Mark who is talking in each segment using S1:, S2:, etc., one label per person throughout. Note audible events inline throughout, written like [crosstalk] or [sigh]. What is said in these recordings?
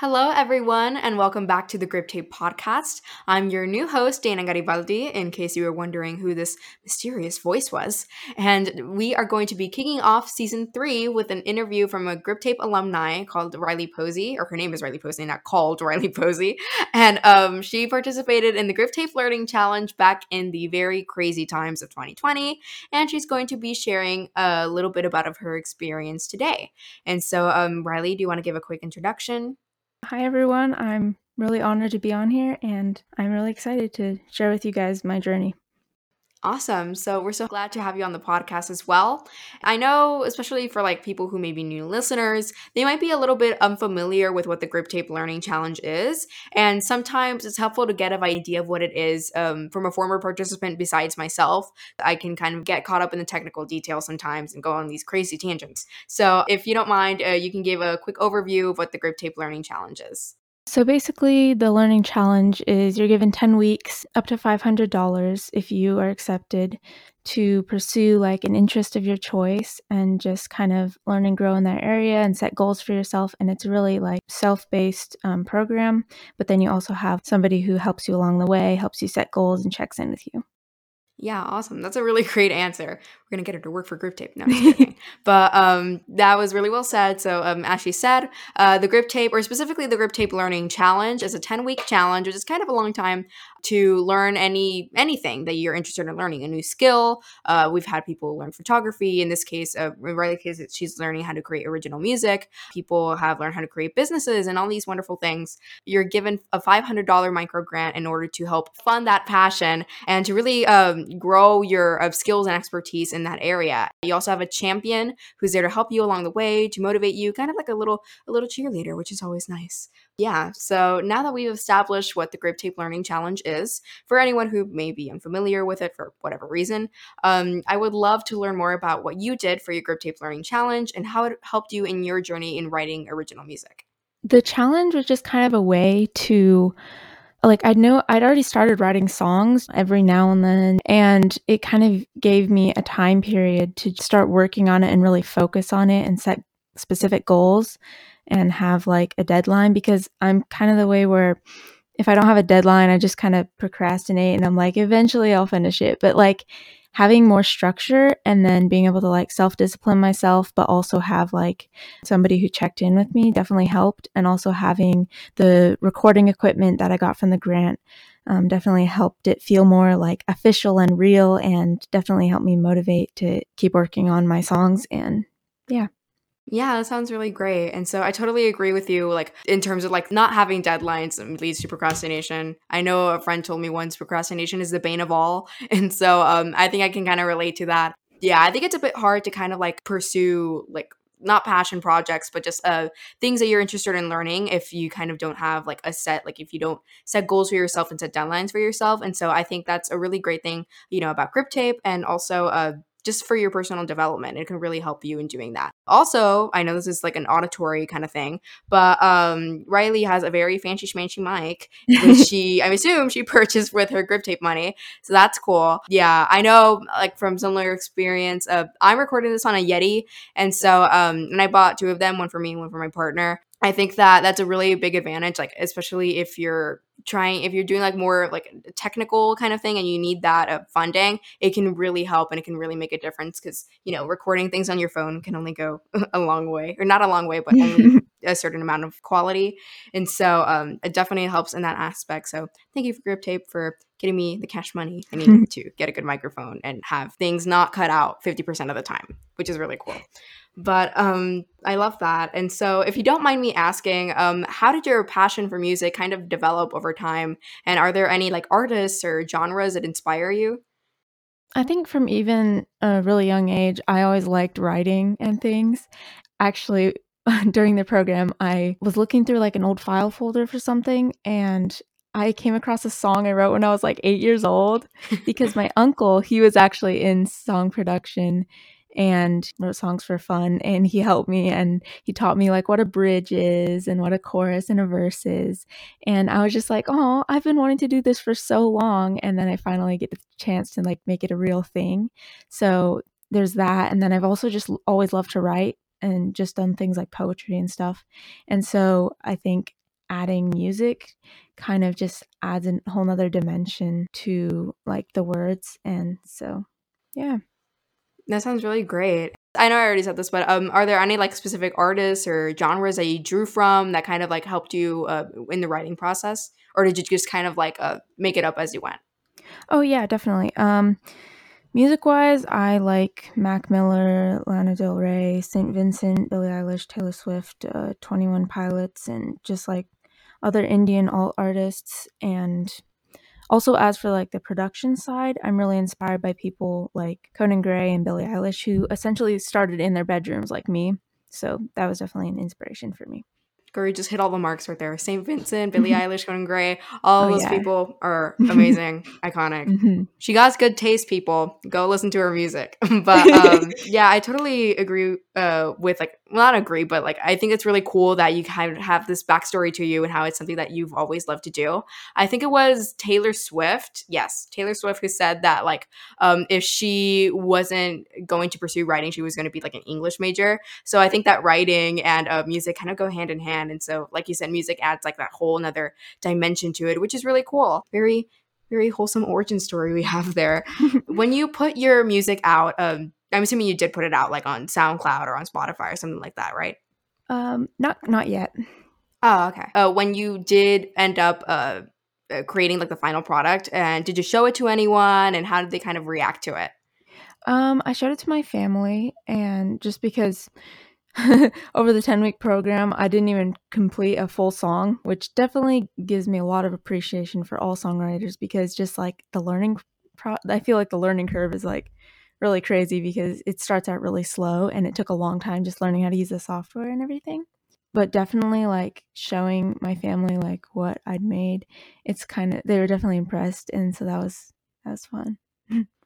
S1: Hello, everyone, and welcome back to the Grip Tape podcast. I'm your new host, Dana Garibaldi, in case you were wondering who this mysterious voice was. And we are going to be kicking off season three with an interview from a Grip Tape alumni called Riley Posey, or her name is Riley Posey, not called Riley Posey. And um, she participated in the Grip Tape Learning Challenge back in the very crazy times of 2020. And she's going to be sharing a little bit about of her experience today. And so, um, Riley, do you want to give a quick introduction?
S2: Hi, everyone. I'm really honored to be on here, and I'm really excited to share with you guys my journey.
S1: Awesome. So we're so glad to have you on the podcast as well. I know, especially for like people who may be new listeners, they might be a little bit unfamiliar with what the Grip Tape Learning Challenge is. And sometimes it's helpful to get an idea of what it is um, from a former participant besides myself. I can kind of get caught up in the technical details sometimes and go on these crazy tangents. So if you don't mind, uh, you can give a quick overview of what the Grip Tape Learning Challenge is.
S2: So basically, the learning challenge is you're given 10 weeks, up to $500 if you are accepted to pursue like an interest of your choice and just kind of learn and grow in that area and set goals for yourself. And it's really like self-based um, program, but then you also have somebody who helps you along the way, helps you set goals and checks in with you.
S1: Yeah, awesome. That's a really [laughs] great answer. We're gonna get her to work for Grip Tape. No, [laughs] but um, that was really well said. So, um, as she said, uh, the Grip Tape, or specifically the Grip Tape Learning Challenge, is a ten week challenge, which is kind of a long time to learn any anything that you're interested in learning, a new skill. Uh, we've had people learn photography. In this case, uh, in Riley's case, she's learning how to create original music. People have learned how to create businesses and all these wonderful things. You're given a $500 micro grant in order to help fund that passion and to really um, grow your uh, skills and expertise in that area. You also have a champion who's there to help you along the way, to motivate you, kind of like a little a little cheerleader, which is always nice. Yeah, so now that we've established what the Grip Tape Learning Challenge is, for anyone who may be unfamiliar with it for whatever reason, um, I would love to learn more about what you did for your Grip Tape Learning Challenge and how it helped you in your journey in writing original music.
S2: The challenge was just kind of a way to like I know I'd already started writing songs every now and then and it kind of gave me a time period to start working on it and really focus on it and set specific goals and have like a deadline because I'm kind of the way where if I don't have a deadline, I just kind of procrastinate and I'm like, eventually I'll finish it. But like having more structure and then being able to like self discipline myself, but also have like somebody who checked in with me definitely helped. And also having the recording equipment that I got from the grant um, definitely helped it feel more like official and real and definitely helped me motivate to keep working on my songs. And yeah.
S1: Yeah, that sounds really great. And so I totally agree with you, like in terms of like not having deadlines leads to procrastination. I know a friend told me once procrastination is the bane of all. [laughs] And so um, I think I can kind of relate to that. Yeah, I think it's a bit hard to kind of like pursue like not passion projects but just uh things that you're interested in learning if you kind of don't have like a set like if you don't set goals for yourself and set deadlines for yourself and so i think that's a really great thing you know about Grip Tape and also uh just for your personal development. It can really help you in doing that. Also, I know this is like an auditory kind of thing, but um, Riley has a very fancy schmancy mic, which [laughs] she, I assume, she [laughs] purchased with her grip tape money. So that's cool. Yeah, I know, like from similar experience. Uh, I'm recording this on a Yeti, and so um, and I bought two of them, one for me, one for my partner. I think that that's a really big advantage, like especially if you're trying if you're doing like more like technical kind of thing and you need that uh, funding it can really help and it can really make a difference because you know recording things on your phone can only go [laughs] a long way or not a long way but only [laughs] a certain amount of quality. And so um, it definitely helps in that aspect. So thank you for grip tape for getting me the cash money i need [laughs] to get a good microphone and have things not cut out 50% of the time which is really cool but um, I love that. And so, if you don't mind me asking, um, how did your passion for music kind of develop over time? And are there any like artists or genres that inspire you?
S2: I think from even a really young age, I always liked writing and things. Actually, [laughs] during the program, I was looking through like an old file folder for something and I came across a song I wrote when I was like eight years old because my [laughs] uncle, he was actually in song production and wrote songs for fun. And he helped me and he taught me like what a bridge is and what a chorus and a verse is. And I was just like, oh, I've been wanting to do this for so long. And then I finally get the chance to like make it a real thing. So there's that. And then I've also just always loved to write and just done things like poetry and stuff. And so I think adding music kind of just adds a whole nother dimension to like the words. And so, yeah.
S1: That sounds really great. I know I already said this, but um, are there any like specific artists or genres that you drew from that kind of like helped you uh, in the writing process, or did you just kind of like uh, make it up as you went?
S2: Oh yeah, definitely. Um, music wise, I like Mac Miller, Lana Del Rey, Saint Vincent, Billie Eilish, Taylor Swift, uh, Twenty One Pilots, and just like other Indian alt artists and also, as for like the production side, I'm really inspired by people like Conan Gray and Billie Eilish, who essentially started in their bedrooms like me. So that was definitely an inspiration for me.
S1: Corey just hit all the marks right there. St. Vincent, Billie Eilish, Conan Gray, all oh, those yeah. people are [laughs] amazing, iconic. Mm-hmm. She got good taste, people. Go listen to her music. [laughs] but um, [laughs] yeah, I totally agree uh, with like, well, not agree, but like, I think it's really cool that you kind of have this backstory to you and how it's something that you've always loved to do. I think it was Taylor Swift. Yes, Taylor Swift who said that like, um, if she wasn't going to pursue writing, she was going to be like an English major. So I think that writing and uh, music kind of go hand in hand and so, like you said, music adds like that whole another dimension to it, which is really cool. Very, very wholesome origin story we have there. [laughs] when you put your music out, um, I'm assuming you did put it out like on SoundCloud or on Spotify or something like that, right?
S2: Um, not not yet.
S1: Oh, okay. Uh, when you did end up uh, uh, creating like the final product, and did you show it to anyone, and how did they kind of react to it?
S2: Um, I showed it to my family, and just because [laughs] over the 10 week program, I didn't even complete a full song, which definitely gives me a lot of appreciation for all songwriters because just like the learning, pro- I feel like the learning curve is like really crazy because it starts out really slow and it took a long time just learning how to use the software and everything. But definitely like showing my family like what I'd made, it's kind of, they were definitely impressed. And so that was, that was fun. [laughs]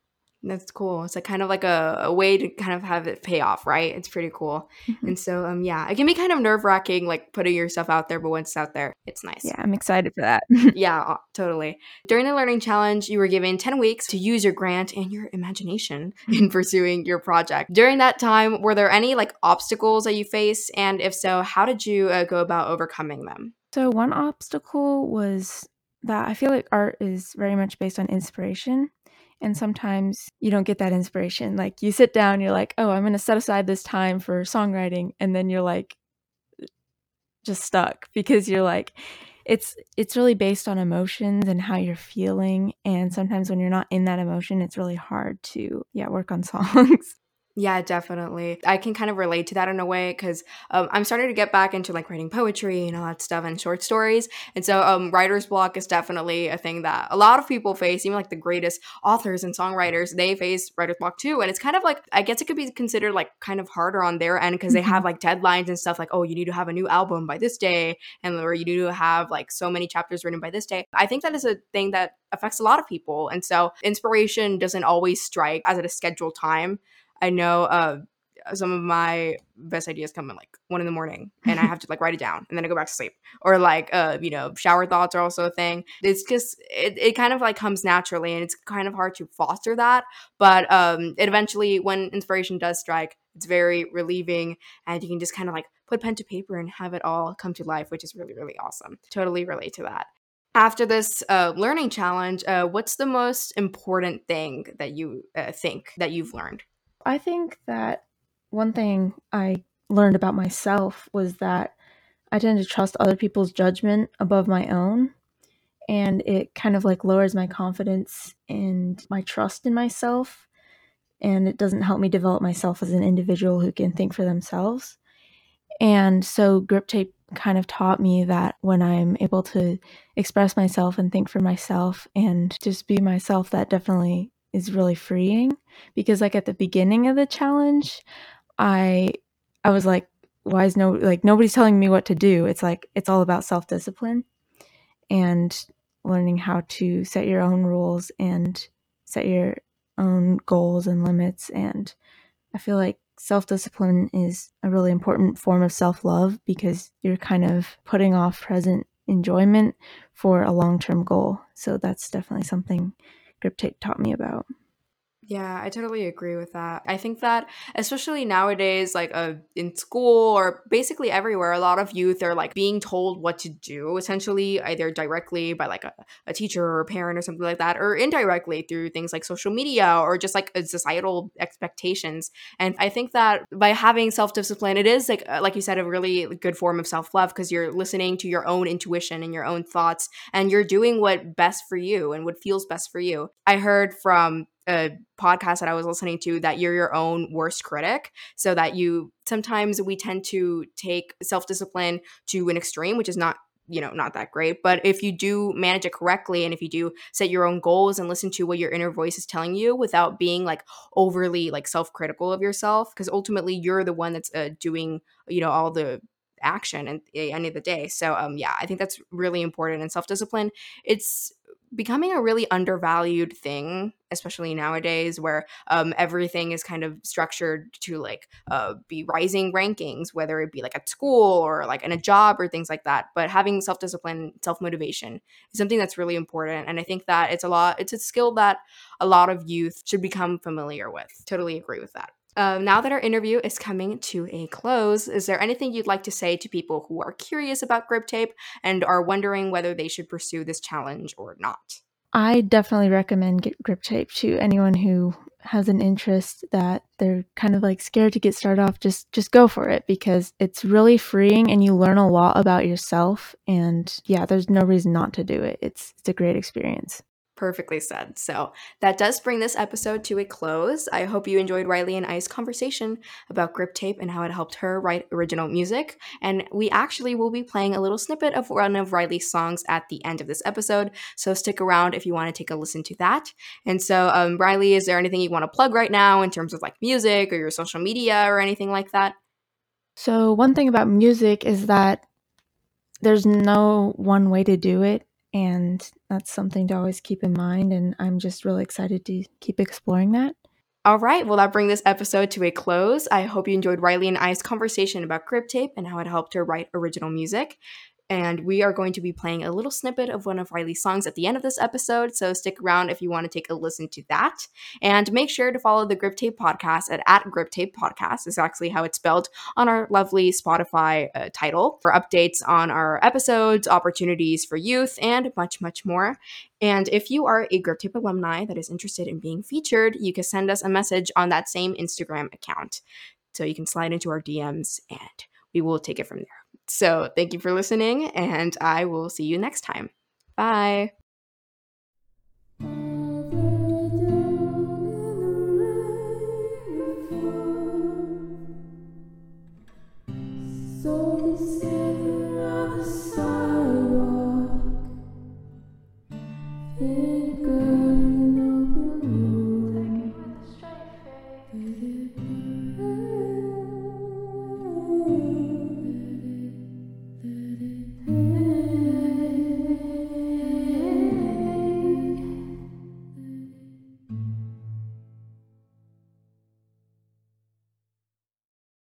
S1: That's cool. It's like kind of like a, a, way to kind of have it pay off, right? It's pretty cool. Mm-hmm. And so, um, yeah, it can be kind of nerve wracking, like putting yourself out there, but once it's out there, it's nice.
S2: Yeah, I'm excited for that. [laughs]
S1: yeah, totally. During the learning challenge, you were given 10 weeks to use your grant and your imagination in pursuing your project. During that time, were there any like obstacles that you faced? And if so, how did you uh, go about overcoming them?
S2: So, one obstacle was that I feel like art is very much based on inspiration. And sometimes you don't get that inspiration. Like you sit down, you're like, oh, I'm going to set aside this time for songwriting. And then you're like, uh, just stuck because you're like, it's it's really based on emotions and how you're feeling and sometimes when you're not in that emotion it's really hard to yeah work on [laughs] songs
S1: yeah, definitely. I can kind of relate to that in a way because um, I'm starting to get back into like writing poetry and all that stuff and short stories. And so, um, writer's block is definitely a thing that a lot of people face, even like the greatest authors and songwriters, they face writer's block too. And it's kind of like, I guess it could be considered like kind of harder on their end because mm-hmm. they have like deadlines and stuff like, oh, you need to have a new album by this day, and or you need to have like so many chapters written by this day. I think that is a thing that affects a lot of people. And so, inspiration doesn't always strike as at a scheduled time. I know uh, some of my best ideas come in like one in the morning and I [laughs] have to like write it down and then I go back to sleep. Or like uh, you know, shower thoughts are also a thing. It's just it, it kind of like comes naturally and it's kind of hard to foster that. But um it eventually when inspiration does strike, it's very relieving and you can just kind of like put pen to paper and have it all come to life, which is really, really awesome. Totally relate to that. After this uh, learning challenge, uh, what's the most important thing that you uh, think that you've learned?
S2: I think that one thing I learned about myself was that I tend to trust other people's judgment above my own. And it kind of like lowers my confidence and my trust in myself. And it doesn't help me develop myself as an individual who can think for themselves. And so grip tape kind of taught me that when I'm able to express myself and think for myself and just be myself, that definitely is really freeing because like at the beginning of the challenge i i was like why is no like nobody's telling me what to do. It's like it's all about self-discipline and learning how to set your own rules and set your own goals and limits and i feel like self-discipline is a really important form of self-love because you're kind of putting off present enjoyment for a long-term goal. So that's definitely something grip tape taught me about.
S1: Yeah, I totally agree with that. I think that especially nowadays like uh, in school or basically everywhere a lot of youth are like being told what to do essentially either directly by like a, a teacher or a parent or something like that or indirectly through things like social media or just like societal expectations. And I think that by having self-discipline it is like uh, like you said a really good form of self-love because you're listening to your own intuition and your own thoughts and you're doing what best for you and what feels best for you. I heard from a podcast that I was listening to that you're your own worst critic. So that you sometimes we tend to take self discipline to an extreme, which is not you know not that great but if you do manage it correctly and if you do set your own goals and listen to what your inner voice is telling you without being like overly like self-critical of yourself because ultimately you're the one that's uh, doing you know all the action at the end of the day so um yeah i think that's really important and self-discipline it's becoming a really undervalued thing, especially nowadays where um, everything is kind of structured to like uh, be rising rankings, whether it be like at school or like in a job or things like that. But having self discipline, self motivation is something that's really important. And I think that it's a lot, it's a skill that a lot of youth should become familiar with. Totally agree with that. Um, now that our interview is coming to a close, is there anything you'd like to say to people who are curious about grip tape and are wondering whether they should pursue this challenge or not?
S2: I definitely recommend grip tape to anyone who has an interest that they're kind of like scared to get started off just just go for it because it's really freeing and you learn a lot about yourself and yeah there's no reason not to do it it's it's a great experience
S1: Perfectly said. So that does bring this episode to a close. I hope you enjoyed Riley and I's conversation about grip tape and how it helped her write original music. And we actually will be playing a little snippet of one of Riley's songs at the end of this episode. So stick around if you want to take a listen to that. And so, um, Riley, is there anything you want to plug right now in terms of like music or your social media or anything like that?
S2: So, one thing about music is that there's no one way to do it and that's something to always keep in mind. And I'm just really excited to keep exploring that.
S1: All right, well, that brings this episode to a close. I hope you enjoyed Riley and I's conversation about grip tape and how it helped her write original music and we are going to be playing a little snippet of one of Riley's songs at the end of this episode. So stick around if you want to take a listen to that. And make sure to follow the Grip Tape Podcast at, at Grip Tape Podcast, is actually how it's spelled on our lovely Spotify uh, title for updates on our episodes, opportunities for youth, and much, much more. And if you are a Grip Tape alumni that is interested in being featured, you can send us a message on that same Instagram account. So you can slide into our DMs and we will take it from there. So thank you for listening, and I will see you next time. Bye.